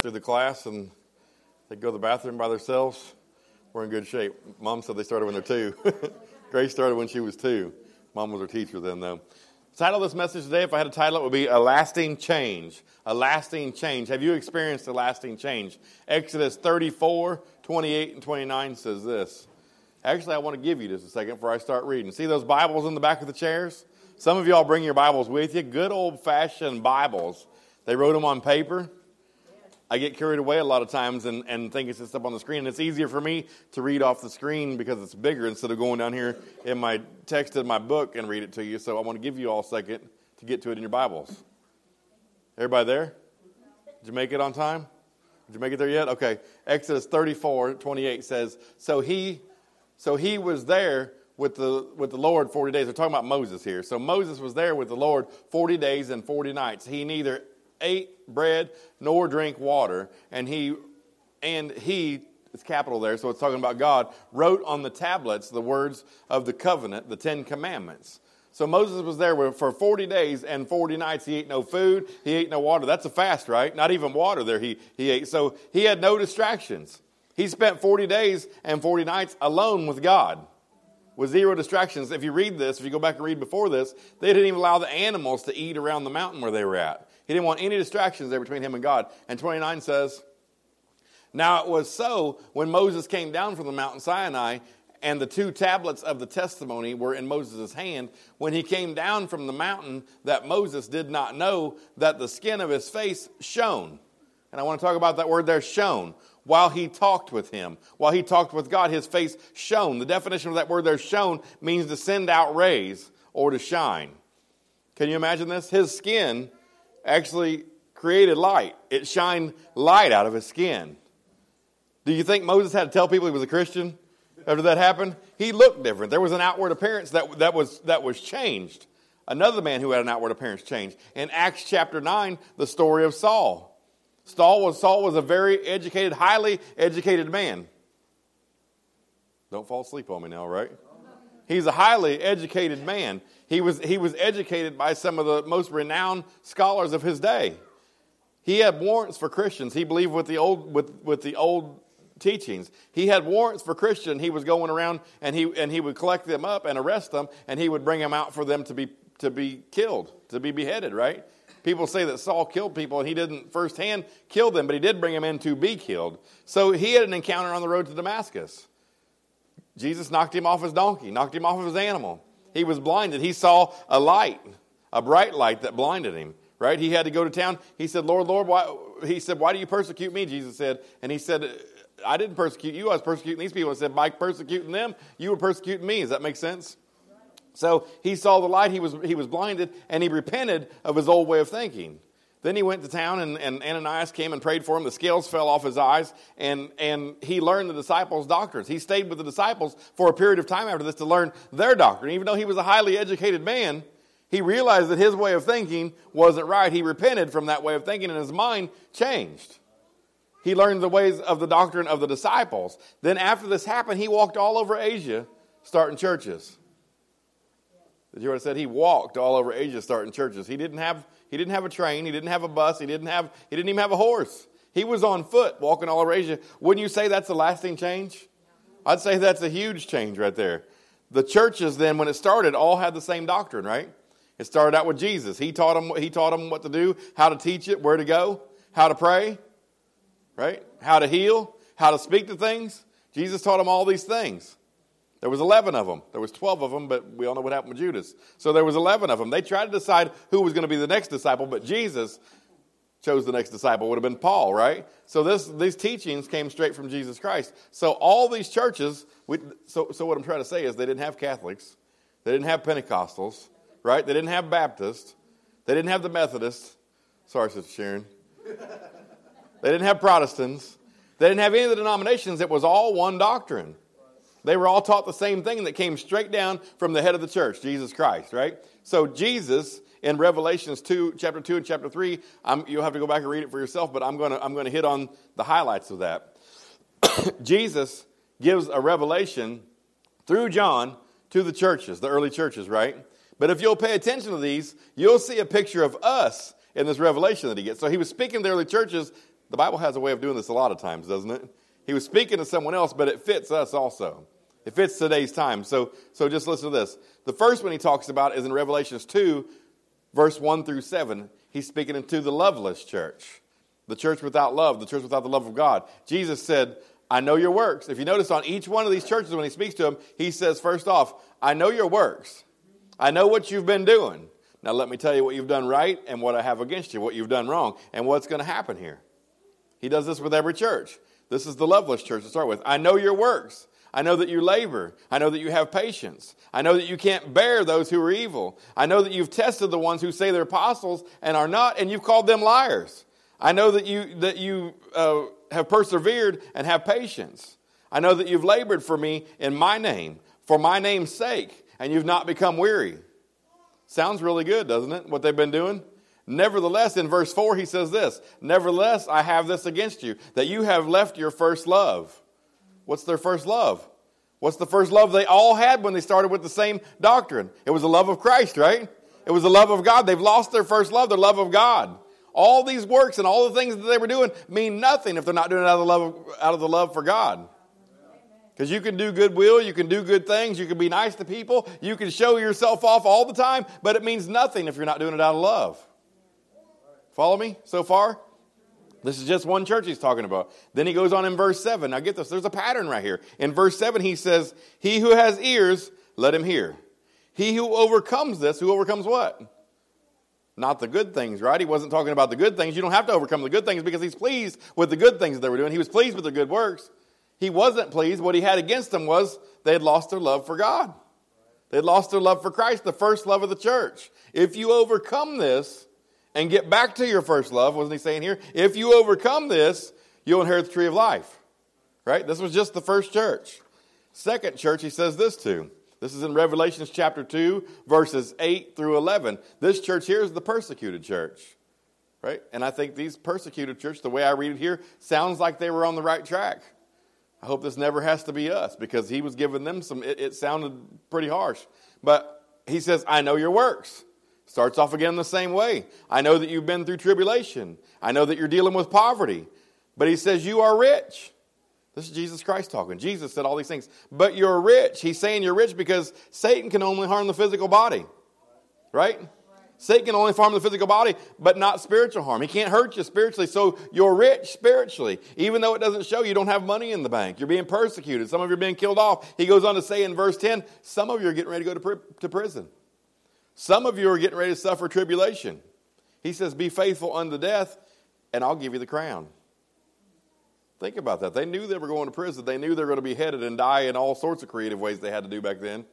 through the class and they go to the bathroom by themselves, we're in good shape. Mom said they started when they're two. Grace started when she was two. Mom was her teacher then, though. The title of this message today, if I had a title, it would be A Lasting Change. A Lasting Change. Have you experienced a lasting change? Exodus 34, 28, and 29 says this. Actually, I want to give you just a second before I start reading. See those Bibles in the back of the chairs? Some of y'all bring your Bibles with you. Good old fashioned Bibles. They wrote them on paper. I get carried away a lot of times and, and think it's just up on the screen. And it's easier for me to read off the screen because it's bigger instead of going down here in my text in my book and read it to you. So I want to give you all a second to get to it in your Bibles. Everybody there? Did you make it on time? Did you make it there yet? Okay. Exodus 34, 28 says, So he so he was there with the with the Lord 40 days. We're talking about Moses here. So Moses was there with the Lord 40 days and 40 nights. He neither ate bread nor drink water. And he, and he, it's capital there, so it's talking about God, wrote on the tablets the words of the covenant, the Ten Commandments. So Moses was there for 40 days and 40 nights. He ate no food, he ate no water. That's a fast, right? Not even water there he, he ate. So he had no distractions. He spent 40 days and 40 nights alone with God with zero distractions. If you read this, if you go back and read before this, they didn't even allow the animals to eat around the mountain where they were at. He didn't want any distractions there between him and God. And 29 says, Now it was so when Moses came down from the mountain Sinai, and the two tablets of the testimony were in Moses' hand, when he came down from the mountain, that Moses did not know that the skin of his face shone. And I want to talk about that word there, shone. While he talked with him, while he talked with God, his face shone. The definition of that word there, shone, means to send out rays or to shine. Can you imagine this? His skin actually created light. It shined light out of his skin. Do you think Moses had to tell people he was a Christian after that happened? He looked different. There was an outward appearance that, that, was, that was changed. Another man who had an outward appearance changed. In Acts chapter 9, the story of Saul. Saul was, Saul was a very educated, highly educated man. Don't fall asleep on me now, right? He's a highly educated man. He was, he was educated by some of the most renowned scholars of his day. He had warrants for Christians. He believed with the old, with, with the old teachings. He had warrants for Christian. He was going around and he, and he would collect them up and arrest them, and he would bring them out for them to be, to be killed, to be beheaded, right? People say that Saul killed people and he didn't firsthand kill them, but he did bring them in to be killed. So he had an encounter on the road to Damascus. Jesus knocked him off his donkey, knocked him off of his animal. He was blinded. He saw a light, a bright light that blinded him. Right? He had to go to town. He said, "Lord, Lord, why?" He said, "Why do you persecute me?" Jesus said, and he said, "I didn't persecute you. I was persecuting these people." And said, "By persecuting them, you were persecuting me." Does that make sense? So he saw the light. He was he was blinded, and he repented of his old way of thinking. Then he went to town, and, and Ananias came and prayed for him. The scales fell off his eyes, and, and he learned the disciples' doctrines. He stayed with the disciples for a period of time after this to learn their doctrine. Even though he was a highly educated man, he realized that his way of thinking wasn't right. He repented from that way of thinking, and his mind changed. He learned the ways of the doctrine of the disciples. Then, after this happened, he walked all over Asia starting churches. Did you hear what I said? He walked all over Asia starting churches. He didn't have he didn't have a train. He didn't have a bus. He didn't have, he didn't even have a horse. He was on foot walking all over Asia. Wouldn't you say that's a lasting change? I'd say that's a huge change right there. The churches then, when it started, all had the same doctrine, right? It started out with Jesus. He taught them, he taught them what to do, how to teach it, where to go, how to pray, right? How to heal, how to speak to things. Jesus taught them all these things. There was 11 of them. There was 12 of them, but we all know what happened with Judas. So there was 11 of them. They tried to decide who was going to be the next disciple, but Jesus chose the next disciple. Would have been Paul, right? So this, these teachings came straight from Jesus Christ. So all these churches, we, so, so what I'm trying to say is they didn't have Catholics. They didn't have Pentecostals, right? They didn't have Baptists. They didn't have the Methodists. Sorry, Sister Sharon. They didn't have Protestants. They didn't have any of the denominations. It was all one doctrine. They were all taught the same thing that came straight down from the head of the church, Jesus Christ, right? So Jesus in Revelations 2, chapter 2 and chapter 3, I'm, you'll have to go back and read it for yourself, but I'm going to I'm going to hit on the highlights of that. Jesus gives a revelation through John to the churches, the early churches, right? But if you'll pay attention to these, you'll see a picture of us in this revelation that he gets. So he was speaking to the early churches The Bible has a way of doing this a lot of times, doesn't it? He was speaking to someone else, but it fits us also. It fits today's time. So, so just listen to this. The first one he talks about is in Revelations 2, verse 1 through 7. He's speaking into the loveless church, the church without love, the church without the love of God. Jesus said, I know your works. If you notice on each one of these churches, when he speaks to them, he says, first off, I know your works. I know what you've been doing. Now, let me tell you what you've done right and what I have against you, what you've done wrong, and what's going to happen here. He does this with every church. This is the loveless church to start with. I know your works. I know that you labor. I know that you have patience. I know that you can't bear those who are evil. I know that you've tested the ones who say they're apostles and are not, and you've called them liars. I know that you, that you uh, have persevered and have patience. I know that you've labored for me in my name, for my name's sake, and you've not become weary. Sounds really good, doesn't it? What they've been doing? Nevertheless, in verse 4, he says this Nevertheless, I have this against you, that you have left your first love. What's their first love? What's the first love they all had when they started with the same doctrine? It was the love of Christ, right? It was the love of God. They've lost their first love, their love of God. All these works and all the things that they were doing mean nothing if they're not doing it out of the love, of, out of, the love for God. Because you can do goodwill, you can do good things, you can be nice to people, you can show yourself off all the time, but it means nothing if you're not doing it out of love. Follow me so far? This is just one church he's talking about. Then he goes on in verse 7. Now get this, there's a pattern right here. In verse 7, he says, He who has ears, let him hear. He who overcomes this, who overcomes what? Not the good things, right? He wasn't talking about the good things. You don't have to overcome the good things because he's pleased with the good things they were doing. He was pleased with their good works. He wasn't pleased. What he had against them was they had lost their love for God. They had lost their love for Christ, the first love of the church. If you overcome this, and get back to your first love, wasn't he saying here? If you overcome this, you'll inherit the tree of life. Right? This was just the first church. Second church, he says this to. This is in Revelations chapter 2, verses 8 through 11. This church here is the persecuted church. Right? And I think these persecuted church, the way I read it here, sounds like they were on the right track. I hope this never has to be us because he was giving them some, it, it sounded pretty harsh. But he says, I know your works. Starts off again the same way. I know that you've been through tribulation. I know that you're dealing with poverty. But he says, You are rich. This is Jesus Christ talking. Jesus said all these things. But you're rich. He's saying you're rich because Satan can only harm the physical body. Right? Satan can only harm the physical body, but not spiritual harm. He can't hurt you spiritually, so you're rich spiritually. Even though it doesn't show you don't have money in the bank. You're being persecuted. Some of you are being killed off. He goes on to say in verse 10, some of you are getting ready to go to, to prison. Some of you are getting ready to suffer tribulation. He says, Be faithful unto death, and I'll give you the crown. Think about that. They knew they were going to prison. They knew they were going to be headed and die in all sorts of creative ways they had to do back then.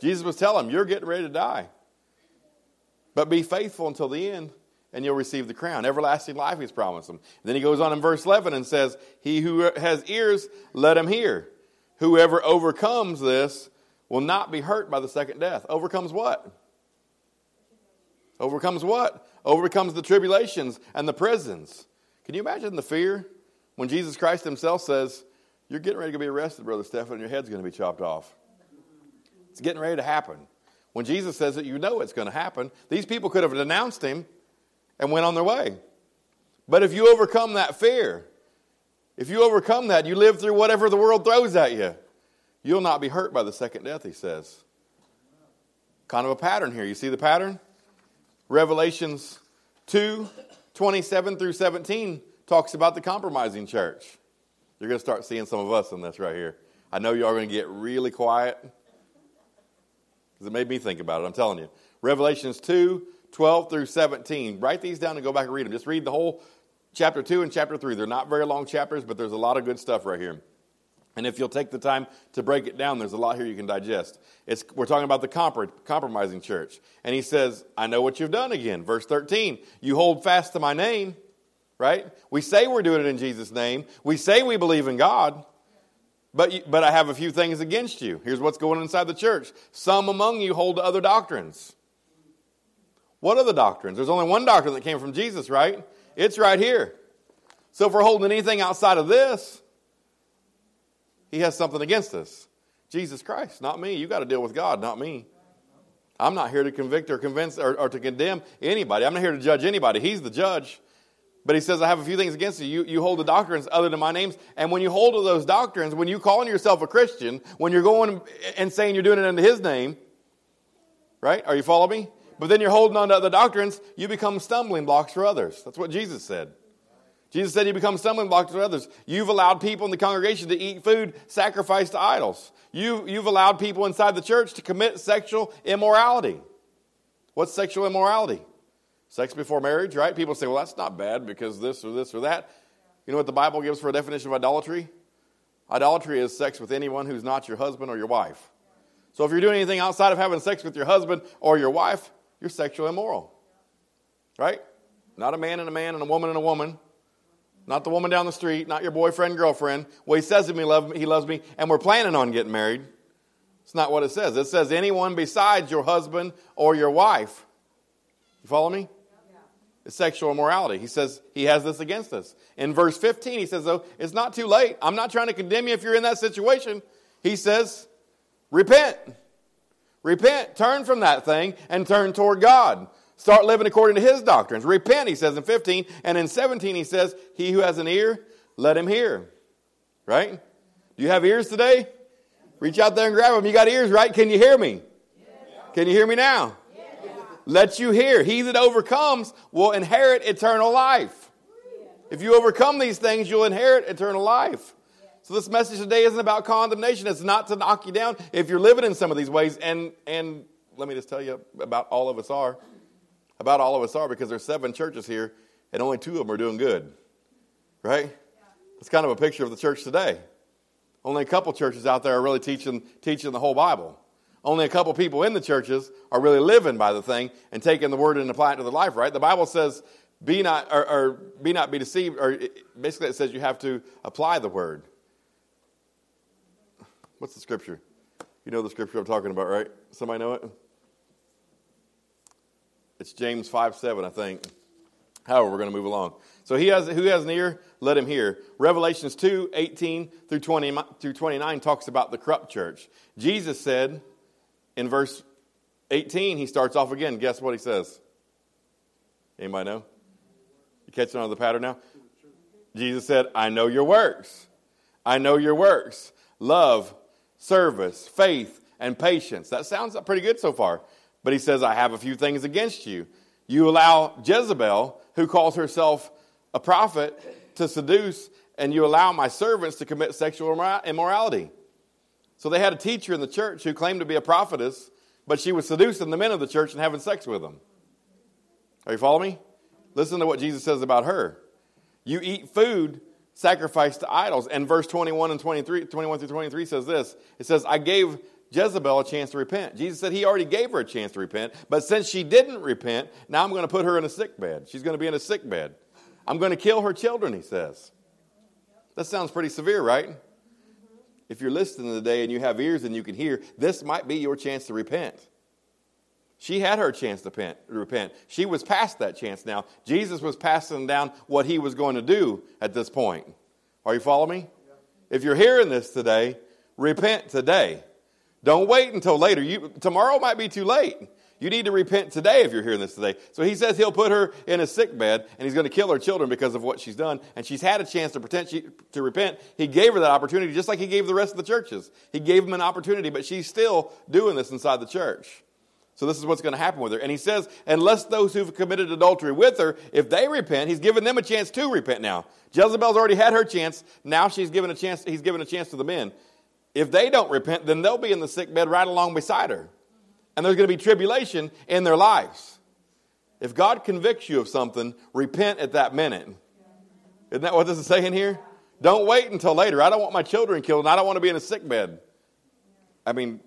Jesus was telling them, You're getting ready to die. But be faithful until the end, and you'll receive the crown. Everlasting life, he's promised them. then he goes on in verse 11 and says, He who has ears, let him hear. Whoever overcomes this will not be hurt by the second death. Overcomes what? Overcomes what? Overcomes the tribulations and the prisons. Can you imagine the fear when Jesus Christ himself says, You're getting ready to be arrested, Brother Stephen, and your head's going to be chopped off? It's getting ready to happen. When Jesus says it, you know it's going to happen. These people could have denounced him and went on their way. But if you overcome that fear, if you overcome that, you live through whatever the world throws at you, you'll not be hurt by the second death, he says. Kind of a pattern here. You see the pattern? Revelations 2 27 through 17 talks about the compromising church. You're going to start seeing some of us in this right here. I know y'all are going to get really quiet because it made me think about it. I'm telling you. Revelations 2 12 through 17. Write these down and go back and read them. Just read the whole chapter 2 and chapter 3. They're not very long chapters, but there's a lot of good stuff right here. And if you'll take the time to break it down, there's a lot here you can digest. It's, we're talking about the compromising church. And he says, I know what you've done again. Verse 13, you hold fast to my name, right? We say we're doing it in Jesus' name. We say we believe in God, but, but I have a few things against you. Here's what's going on inside the church. Some among you hold to other doctrines. What are the doctrines? There's only one doctrine that came from Jesus, right? It's right here. So if we're holding anything outside of this, he has something against us. Jesus Christ, not me. You got to deal with God, not me. I'm not here to convict or convince or, or, to condemn anybody. I'm not here to judge anybody. He's the judge. But he says, I have a few things against you. You, you hold the doctrines other than my names. And when you hold to those doctrines, when you calling yourself a Christian, when you're going and saying you're doing it under his name, right? Are you following me? But then you're holding on to other doctrines, you become stumbling blocks for others. That's what Jesus said. Jesus said you become stumbling blocks for others. You've allowed people in the congregation to eat food sacrificed to idols. You, you've allowed people inside the church to commit sexual immorality. What's sexual immorality? Sex before marriage, right? People say, well, that's not bad because this or this or that. You know what the Bible gives for a definition of idolatry? Idolatry is sex with anyone who's not your husband or your wife. So if you're doing anything outside of having sex with your husband or your wife, you're sexually immoral. Right? Not a man and a man and a woman and a woman. Not the woman down the street, not your boyfriend, girlfriend. Well, he says to me, love, he loves me, and we're planning on getting married. It's not what it says. It says anyone besides your husband or your wife. You follow me? It's sexual immorality. He says he has this against us. In verse 15, he says, though, it's not too late. I'm not trying to condemn you if you're in that situation. He says, repent. Repent. Turn from that thing and turn toward God. Start living according to his doctrines. Repent, he says in 15. And in 17, he says, He who has an ear, let him hear. Right? Do you have ears today? Reach out there and grab them. You got ears, right? Can you hear me? Can you hear me now? let you hear. He that overcomes will inherit eternal life. If you overcome these things, you'll inherit eternal life. So this message today isn't about condemnation. It's not to knock you down if you're living in some of these ways. And and let me just tell you about all of us are. About all of us are because there's seven churches here and only two of them are doing good. Right? It's kind of a picture of the church today. Only a couple churches out there are really teaching teaching the whole Bible. Only a couple people in the churches are really living by the thing and taking the word and applying it to their life, right? The Bible says, be not, or, or be not be deceived, or it, basically it says you have to apply the word. What's the scripture? You know the scripture I'm talking about, right? Somebody know it? It's James 5 7, I think. However, we're going to move along. So he has, who has an ear, let him hear. Revelations 2 18 through, 20, through 29 talks about the corrupt church. Jesus said, in verse 18, he starts off again. Guess what he says? Anybody know? You catching on to the pattern now? Jesus said, I know your works. I know your works. Love, service, faith, and patience. That sounds pretty good so far. But he says, I have a few things against you. You allow Jezebel, who calls herself a prophet, to seduce, and you allow my servants to commit sexual immorality. So they had a teacher in the church who claimed to be a prophetess, but she was seducing the men of the church and having sex with them. Are you following me? Listen to what Jesus says about her. You eat food sacrificed to idols. And verse 21 and 23, 21 through 23 says this. It says, I gave Jezebel a chance to repent. Jesus said he already gave her a chance to repent, but since she didn't repent, now I'm going to put her in a sick bed. She's going to be in a sick bed. I'm going to kill her children, he says. That sounds pretty severe, right? if you're listening today and you have ears and you can hear, this might be your chance to repent. She had her chance to repent. She was past that chance now. Jesus was passing down what he was going to do at this point. Are you following me? If you're hearing this today, repent today. Don't wait until later. You, tomorrow might be too late. You need to repent today if you're hearing this today. So he says he'll put her in a sick bed and he's going to kill her children because of what she's done. And she's had a chance to, pretend she, to repent. He gave her that opportunity just like he gave the rest of the churches. He gave them an opportunity, but she's still doing this inside the church. So this is what's going to happen with her. And he says, unless those who've committed adultery with her, if they repent, he's given them a chance to repent now. Jezebel's already had her chance. Now she's given a chance, he's given a chance to the men. If they don't repent, then they'll be in the sick bed right along beside her and there's going to be tribulation in their lives. If God convicts you of something, repent at that minute. Isn't that what this is saying here? Don't wait until later. I don't want my children killed and I don't want to be in a sick bed. I mean,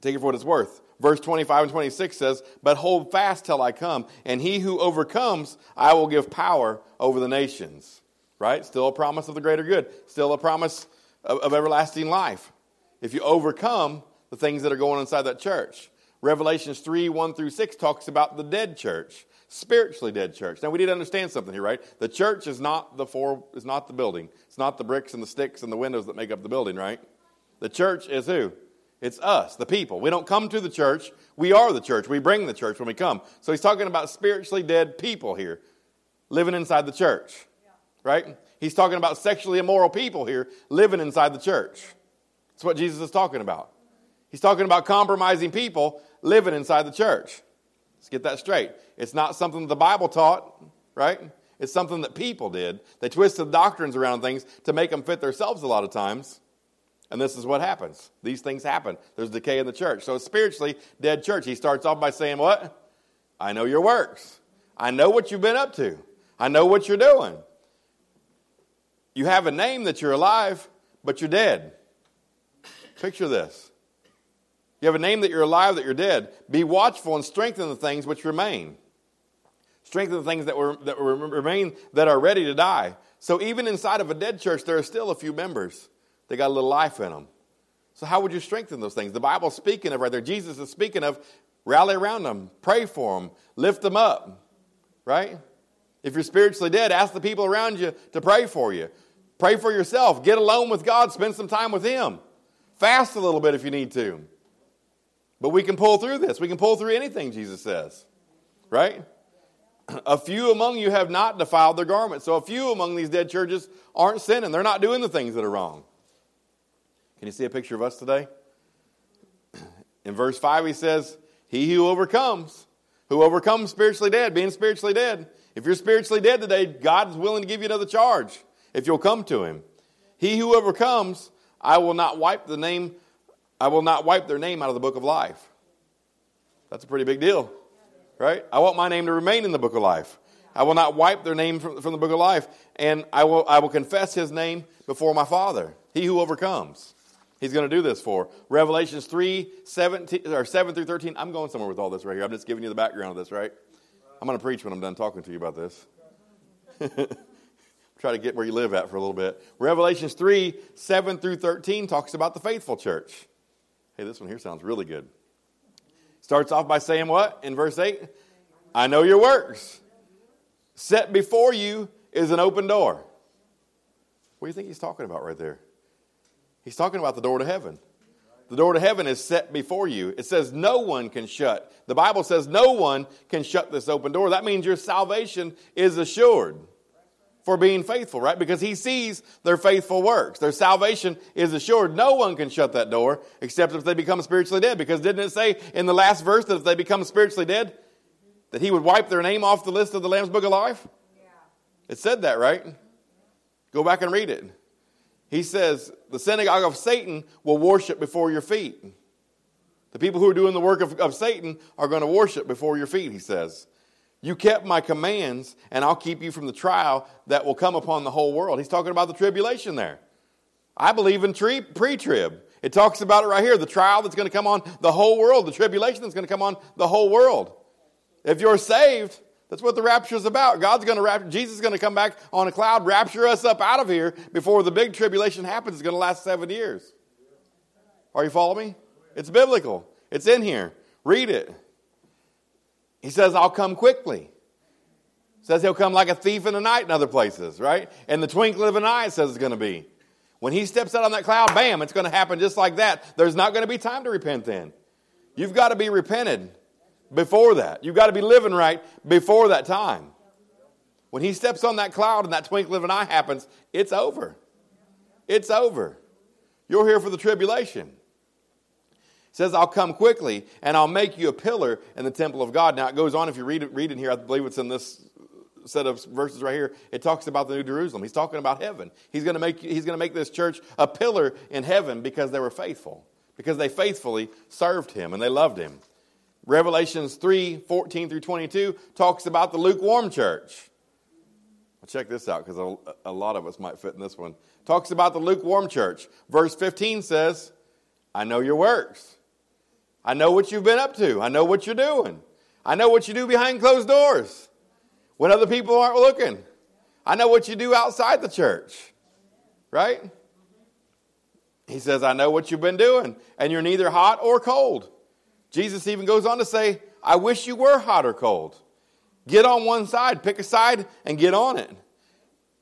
take it for what it's worth. Verse 25 and 26 says, But hold fast till I come, and he who overcomes, I will give power over the nations. Right? Still a promise of the greater good. Still a promise of, of everlasting life. If you overcome, the things that are going inside that church. Revelations 3 1 through 6 talks about the dead church, spiritually dead church. Now, we need to understand something here, right? The church is not the, four, is not the building, it's not the bricks and the sticks and the windows that make up the building, right? The church is who? It's us, the people. We don't come to the church. We are the church. We bring the church when we come. So he's talking about spiritually dead people here. living inside the church, right? He's talking about sexually immoral people here living inside the church. That's what Jesus is talking about. He's talking about compromising people living inside the church. Let's get that straight. It's not something that the Bible taught, right? It's something that people did. They twisted doctrines around things to make them fit themselves a lot of times. And this is what happens. These things happen. There's decay in the church. So, spiritually dead church. He starts off by saying, What? I know your works. I know what you've been up to. I know what you're doing. You have a name that you're alive, but you're dead. Picture this. You have a name that you're alive, that you're dead. Be watchful and strengthen the things which remain. Strengthen the things that, were, that were remain that are ready to die. So even inside of a dead church, there are still a few members. They got a little life in them. So how would you strengthen those things? The Bible's speaking of right there. Jesus is speaking of rally around them, pray for them, lift them up. Right? If you're spiritually dead, ask the people around you to pray for you. Pray for yourself. Get alone with God. Spend some time with Him. Fast a little bit if you need to. But we can pull through this. We can pull through anything, Jesus says. Right? A few among you have not defiled their garments. So a few among these dead churches aren't sinning. They're not doing the things that are wrong. Can you see a picture of us today? In verse 5, he says, He who overcomes, who overcomes spiritually dead, being spiritually dead. If you're spiritually dead today, God is willing to give you another charge if you'll come to him. He who overcomes, I will not wipe the name, I will not wipe their name out of the book of life. That's a pretty big deal, right? I want my name to remain in the book of life. I will not wipe their name from, from the book of life, and I will, I will confess his name before my Father. He who overcomes. He's going to do this for. Revelations 3, 17, or 7 through 13. I'm going somewhere with all this right here. I'm just giving you the background of this, right? I'm going to preach when I'm done talking to you about this. Try to get where you live at for a little bit. Revelations 3, 7 through 13 talks about the faithful church. Hey, this one here sounds really good. Starts off by saying what in verse 8? I know your works. Set before you is an open door. What do you think he's talking about right there? He's talking about the door to heaven. The door to heaven is set before you. It says no one can shut. The Bible says no one can shut this open door. That means your salvation is assured for being faithful, right? Because he sees their faithful works. Their salvation is assured. No one can shut that door except if they become spiritually dead. Because didn't it say in the last verse that if they become spiritually dead, that he would wipe their name off the list of the Lamb's Book of Life? Yeah. It said that, right? Go back and read it. He says, the synagogue of Satan will worship before your feet. The people who are doing the work of, of Satan are going to worship before your feet, he says. You kept my commands, and I'll keep you from the trial that will come upon the whole world. He's talking about the tribulation there. I believe in pre trib. It talks about it right here the trial that's going to come on the whole world, the tribulation that's going to come on the whole world. If you're saved, that's what the rapture is about. God's going to rapture, Jesus is going to come back on a cloud, rapture us up out of here before the big tribulation happens. It's going to last seven years. Are you following me? It's biblical. It's in here. Read it. He says, I'll come quickly. Says he'll come like a thief in the night in other places, right? And the twinkling of an eye, says it's going to be. When he steps out on that cloud, bam, it's going to happen just like that. There's not going to be time to repent then. You've got to be repented before that. You've got to be living right before that time. When he steps on that cloud and that twinkling of an eye happens, it's over. It's over. You're here for the tribulation. Says, I'll come quickly and I'll make you a pillar in the temple of God. Now it goes on, if you read it, read it here, I believe it's in this set of verses right here. It talks about the New Jerusalem. He's talking about heaven. He's going to make, he's going to make this church a pillar in heaven because they were faithful, because they faithfully served him and they loved him. Revelations 3 14 through 22 talks about the lukewarm church. Check this out because a, a lot of us might fit in this one. Talks about the lukewarm church. Verse 15 says, I know your works. I know what you've been up to. I know what you're doing. I know what you do behind closed doors when other people aren't looking. I know what you do outside the church. Right? He says, I know what you've been doing, and you're neither hot or cold. Jesus even goes on to say, I wish you were hot or cold. Get on one side, pick a side, and get on it.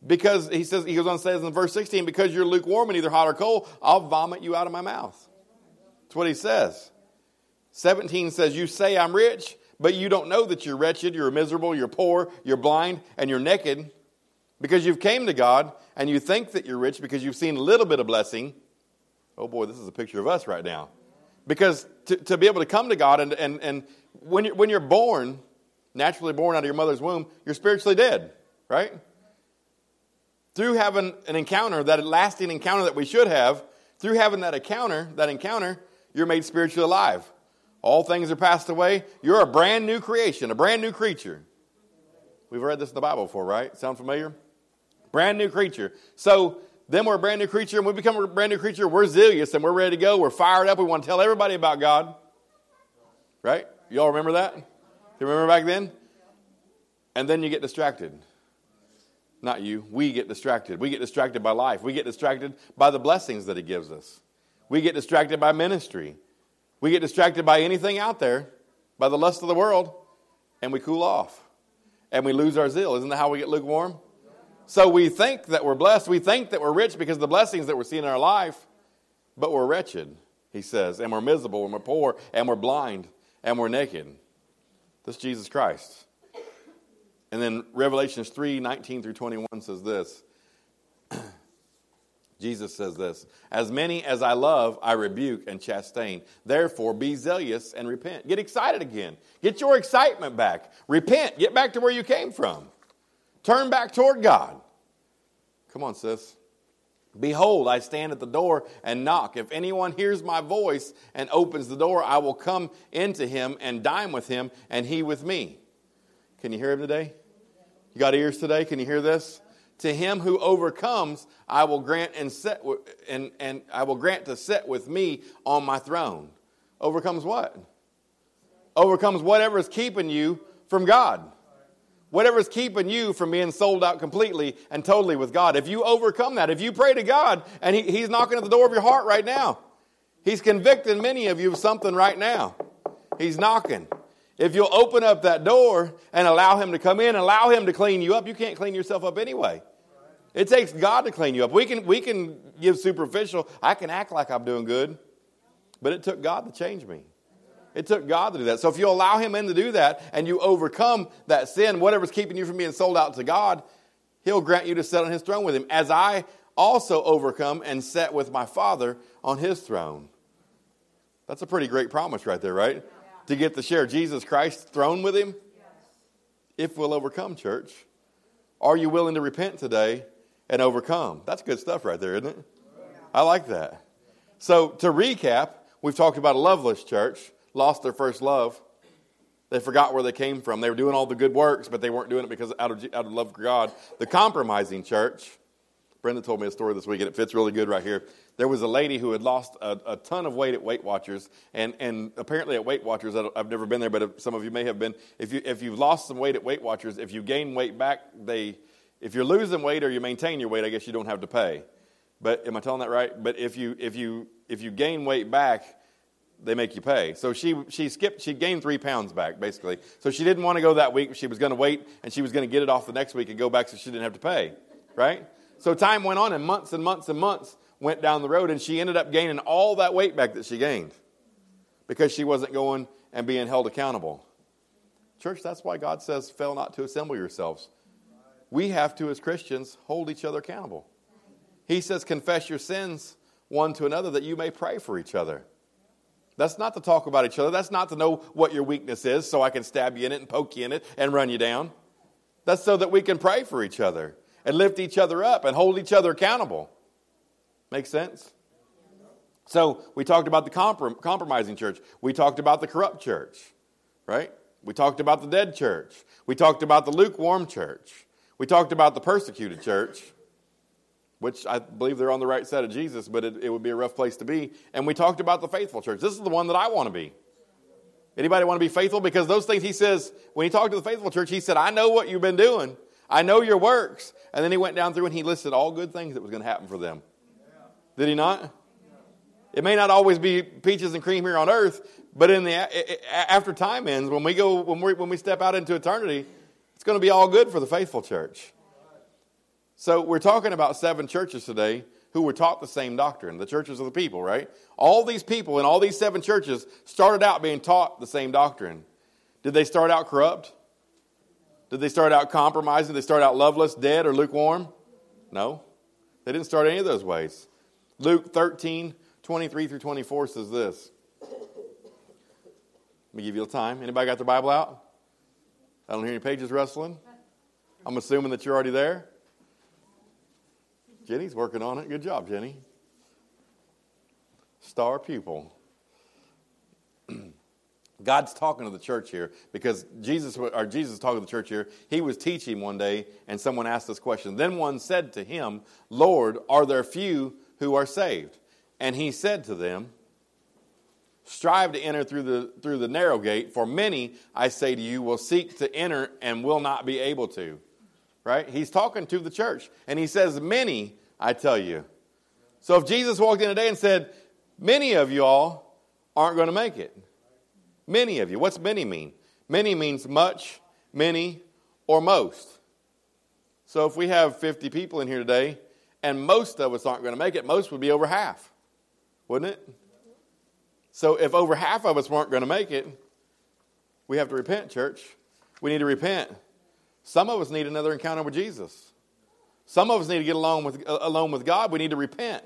Because he says, he goes on to say in verse 16, because you're lukewarm and either hot or cold, I'll vomit you out of my mouth. That's what he says. 17 says, You say I'm rich but you don't know that you're wretched, you're miserable, you're poor, you're blind, and you're naked because you've came to God and you think that you're rich because you've seen a little bit of blessing. Oh boy, this is a picture of us right now. Because to, to be able to come to God and, and, and when, you're, when you're born, naturally born out of your mother's womb, you're spiritually dead, right? Through having an encounter, that lasting encounter that we should have, through having that encounter, that encounter, you're made spiritually alive. All things are passed away. You're a brand new creation, a brand new creature. We've read this in the Bible before, right? Sound familiar? Brand new creature. So then we're a brand new creature, and we become a brand new creature. We're zealous and we're ready to go. We're fired up. We want to tell everybody about God. Right? Y'all remember that? You remember back then? And then you get distracted. Not you. We get distracted. We get distracted by life. We get distracted by the blessings that He gives us. We get distracted by ministry. We get distracted by anything out there, by the lust of the world, and we cool off. And we lose our zeal. Isn't that how we get lukewarm? So we think that we're blessed. We think that we're rich because of the blessings that we're seeing in our life, but we're wretched, he says, and we're miserable, and we're poor, and we're blind, and we're naked. This Jesus Christ. And then Revelations 3 19 through 21 says this. Jesus says this As many as I love, I rebuke and chasten. Therefore, be zealous and repent. Get excited again. Get your excitement back. Repent. Get back to where you came from. Turn back toward God. Come on, sis. Behold, I stand at the door and knock. If anyone hears my voice and opens the door, I will come into him and dine with him, and he with me. Can you hear him today? You got ears today? Can you hear this? To him who overcomes, I will grant and set and, and I will grant to sit with me on my throne. Overcomes what? Overcomes whatever is keeping you from God. Whatever is keeping you from being sold out completely and totally with God. If you overcome that, if you pray to God and he, He's knocking at the door of your heart right now, He's convicting many of you of something right now. He's knocking. If you'll open up that door and allow Him to come in, allow Him to clean you up, you can't clean yourself up anyway. It takes God to clean you up. We can, we can give superficial, I can act like I'm doing good, but it took God to change me. It took God to do that. So if you allow Him in to do that and you overcome that sin, whatever's keeping you from being sold out to God, He'll grant you to sit on His throne with Him, as I also overcome and sat with my Father on His throne. That's a pretty great promise right there, right? Yeah. To get to share Jesus Christ's throne with Him. Yes. If we'll overcome, church. Are you willing to repent today and overcome? That's good stuff right there, isn't it? I like that. So to recap, we've talked about a loveless church lost their first love. They forgot where they came from. They were doing all the good works, but they weren't doing it because out of, out of love for God. The compromising church. Brenda told me a story this week, and it fits really good right here. There was a lady who had lost a, a ton of weight at Weight Watchers, and, and apparently at Weight Watchers, I've never been there, but some of you may have been. If, you, if you've lost some weight at Weight Watchers, if you gain weight back, they, if you're losing weight or you maintain your weight, I guess you don't have to pay. But am I telling that right? But if you, if you, if you gain weight back, they make you pay. So she, she skipped, she gained three pounds back, basically. So she didn't want to go that week. She was going to wait, and she was going to get it off the next week and go back so she didn't have to pay, right? So time went on, and months and months and months went down the road, and she ended up gaining all that weight back that she gained because she wasn't going and being held accountable. Church, that's why God says, fail not to assemble yourselves. We have to, as Christians, hold each other accountable. He says, confess your sins one to another that you may pray for each other. That's not to talk about each other. That's not to know what your weakness is so I can stab you in it and poke you in it and run you down. That's so that we can pray for each other and lift each other up and hold each other accountable. Make sense? So we talked about the comprom- compromising church. We talked about the corrupt church, right? We talked about the dead church. We talked about the lukewarm church. We talked about the persecuted church which I believe they're on the right side of Jesus, but it, it, would be a rough place to be. And we talked about the faithful church. This is the one that I want to be. Anybody want to be faithful? Because those things he says, when he talked to the faithful church, he said, I know what you've been doing. I know your works. And then he went down through and he listed all good things that was going to happen for them. Did he not? It may not always be peaches and cream here on earth, but in the after time ends, when we go when we when we step out into eternity, it's going to be all good for the faithful church. So we're talking about seven churches today who were taught the same doctrine, the churches of the people, right? All these people in all these seven churches started out being taught the same doctrine. Did they start out corrupt? Did they start out compromising? Did they start out loveless, dead, or lukewarm? No. They didn't start any of those ways. Luke 13, 23 through 24 says this. Let me give you a time. Anybody got their Bible out? I don't hear any pages rustling. I'm assuming that you're already there. Jenny's working on it. Good job, Jenny. Star pupil. God's talking to the church here because Jesus, or Jesus talking to the church here. He was teaching one day, and someone asked this question. Then one said to him, "Lord, are there few who are saved?" And he said to them, "Strive to enter through the through the narrow gate, for many, I say to you, will seek to enter and will not be able to." Right? He's talking to the church, and he says, "Many, I tell you." So if Jesus walked in today and said, "Many of you all aren't going to make it," Many of you. What's many mean? Many means much, many, or most. So if we have 50 people in here today, and most of us aren't going to make it, most would be over half, wouldn't it? So if over half of us weren't going to make it, we have to repent, church. We need to repent. Some of us need another encounter with Jesus. Some of us need to get along with, uh, alone with God. We need to repent.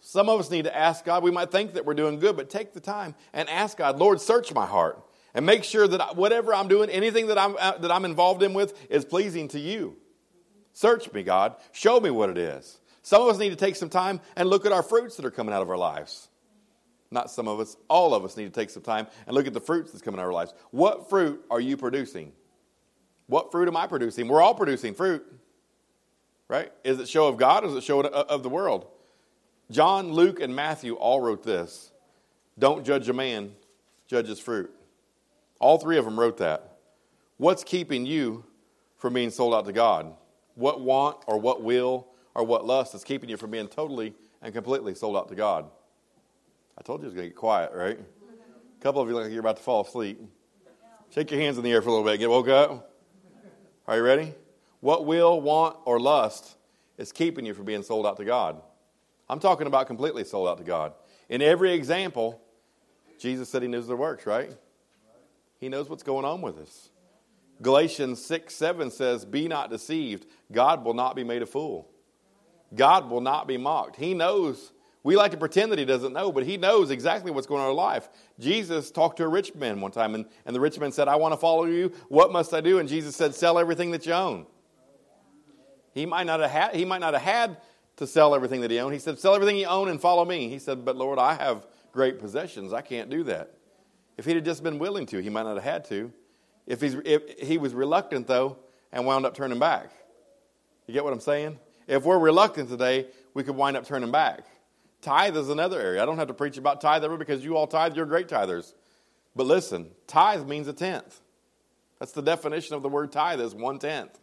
Some of us need to ask God. We might think that we're doing good, but take the time and ask God, Lord, search my heart and make sure that whatever I'm doing, anything that I'm, uh, that I'm involved in with, is pleasing to you. Search me, God. Show me what it is. Some of us need to take some time and look at our fruits that are coming out of our lives. Not some of us, all of us need to take some time and look at the fruits that's coming of our lives. What fruit are you producing? What fruit am I producing? We're all producing fruit, right? Is it show of God or is it show of the world? John, Luke, and Matthew all wrote this Don't judge a man, judge his fruit. All three of them wrote that. What's keeping you from being sold out to God? What want or what will or what lust is keeping you from being totally and completely sold out to God? I told you it was going to get quiet, right? A couple of you look like you're about to fall asleep. Shake your hands in the air for a little bit. Get woke up. Are you ready? What will, want, or lust is keeping you from being sold out to God? I'm talking about completely sold out to God. In every example, Jesus said he knows their works, right? He knows what's going on with us. Galatians 6 7 says, Be not deceived. God will not be made a fool. God will not be mocked. He knows. We like to pretend that he doesn't know, but he knows exactly what's going on in our life. Jesus talked to a rich man one time, and, and the rich man said, I want to follow you. What must I do? And Jesus said, Sell everything that you own. He might not have had, he might not have had to sell everything that he owned. He said, Sell everything you own and follow me. He said, But Lord, I have great possessions. I can't do that. If he'd have just been willing to, he might not have had to. If, he's, if he was reluctant, though, and wound up turning back. You get what I'm saying? If we're reluctant today, we could wind up turning back. Tithe is another area. I don't have to preach about tithe ever because you all tithe, you're great tithers. But listen, tithe means a tenth. That's the definition of the word tithe is one tenth,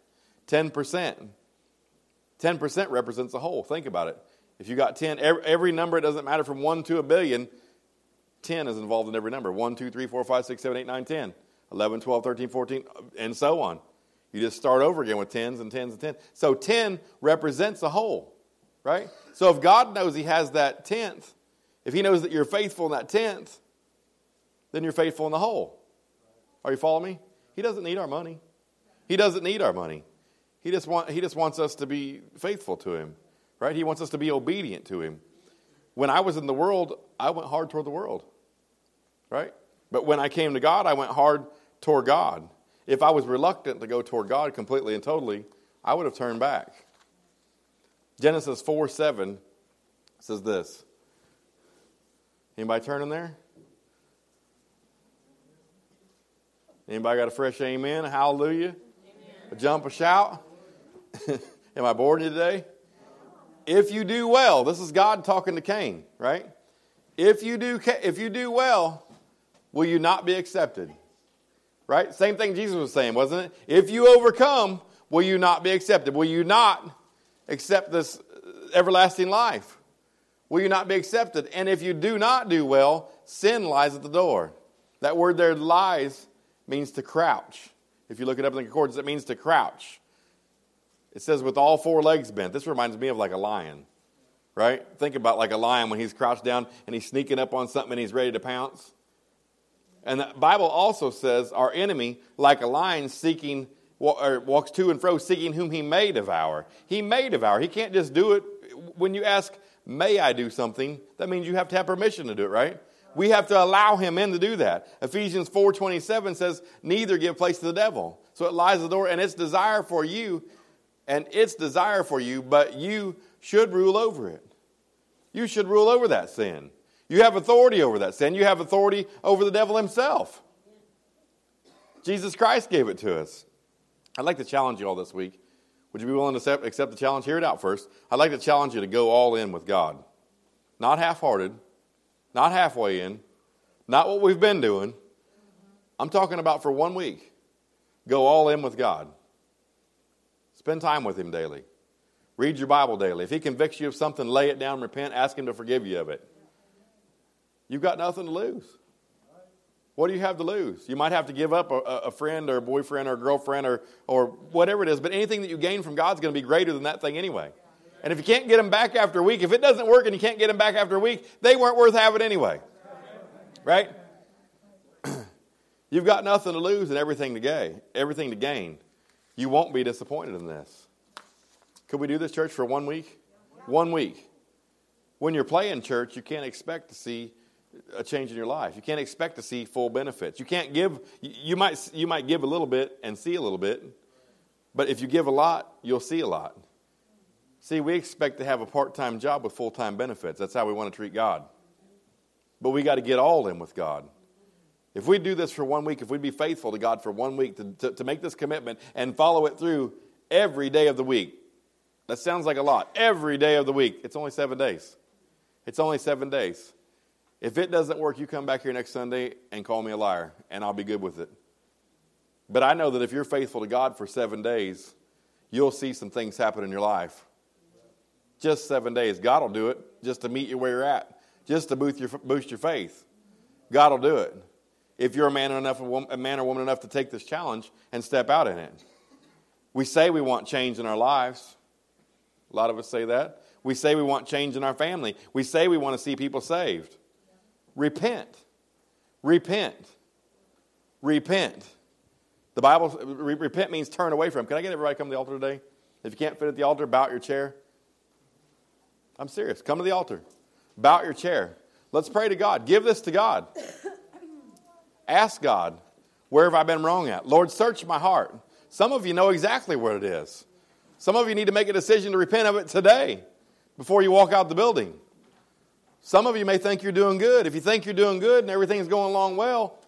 10%. 10% represents the whole. Think about it. If you got 10, every, every, number, it doesn't matter from 1 to a billion, 10 is involved in every number 1, 2, 3, 4, 5, 6, 7, 8, 9, 10, 11, 12, 13, 14, and so on. You just start over again with tens and tens and tens. So 10 represents a whole, right? So if God knows He has that tenth, if He knows that you're faithful in that tenth, then you're faithful in the whole. Are you following me? He doesn't need our money. He doesn't need our money. He just, want, he just wants us to be faithful to Him, right? He wants us to be obedient to Him. When I was in the world, I went hard toward the world, right? But when I came to God, I went hard toward God. If I was reluctant to go toward God completely and totally, I would have turned back. Genesis 4 7 says this. Anybody turning there? Anybody got a fresh amen? Hallelujah? Amen. A jump, a shout? Am I boring you today? If you do well, this is God talking to Cain, right? If you do, if you do well, will you not be accepted? Right? Same thing Jesus was saying, wasn't it? If you overcome, will you not be accepted? Will you not accept this uh, everlasting life? Will you not be accepted? And if you do not do well, sin lies at the door. That word there, lies, means to crouch. If you look it up in the concordance, it means to crouch. It says with all four legs bent. This reminds me of like a lion, right? Think about like a lion when he's crouched down and he's sneaking up on something and he's ready to pounce. And the Bible also says our enemy, like a lion seeking, walks to and fro, seeking whom he may devour. He may devour. He can't just do it. When you ask, may I do something, that means you have to have permission to do it, right? We have to allow him in to do that. Ephesians 4.27 says, neither give place to the devil. So it lies at the door, and its desire for you, and its desire for you, but you should rule over it. You should rule over that sin. You have authority over that sin. You have authority over the devil himself. Jesus Christ gave it to us. I'd like to challenge you all this week. Would you be willing to accept the challenge? Hear it out first. I'd like to challenge you to go all in with God. Not half hearted, not halfway in, not what we've been doing. I'm talking about for one week. Go all in with God. Spend time with Him daily. Read your Bible daily. If He convicts you of something, lay it down, repent, ask Him to forgive you of it. You've got nothing to lose. What do you have to lose? You might have to give up a, a, friend or a boyfriend or a girlfriend or, or whatever it is, but anything that you gain from God is going to be greater than that thing anyway. And if you can't get them back after a week, if it doesn't work and you can't get them back after a week, they weren't worth having anyway. Right? You've got nothing to lose and everything to gain. Everything to gain. You won't be disappointed in this. Could we do this church for one week? One week. When you're playing church, you can't expect to see a change in your life. You can't expect to see full benefits. You can't give you might you might give a little bit and see a little bit. But if you give a lot, you'll see a lot. See, we expect to have a part-time job with full-time benefits. That's how we want to treat God. But we got to get all in with God. If we do this for one week, if we'd be faithful to God for one week to, to, to make this commitment and follow it through every day of the week, that sounds like a lot. Every day of the week. It's only seven days. It's only seven days. If it doesn't work, you come back here next Sunday and call me a liar, and I'll be good with it. But I know that if you're faithful to God for seven days, you'll see some things happen in your life. Just seven days. God will do it just to meet you where you're at, just to boost your, boost your faith. God will do it. If you're a man, enough, a man or woman enough to take this challenge and step out in it. We say we want change in our lives. A lot of us say that. We say we want change in our family. We say we want to see people saved. Repent. Repent. Repent. The Bible, repent means turn away from. Can I get everybody to come to the altar today? If you can't fit at the altar, bow your chair. I'm serious. Come to the altar. Bow your chair. Let's pray to God. Give this to God. Ask God, where have I been wrong at? Lord, search my heart. Some of you know exactly what it is. Some of you need to make a decision to repent of it today before you walk out the building. Some of you may think you're doing good. If you think you're doing good and everything's going along well,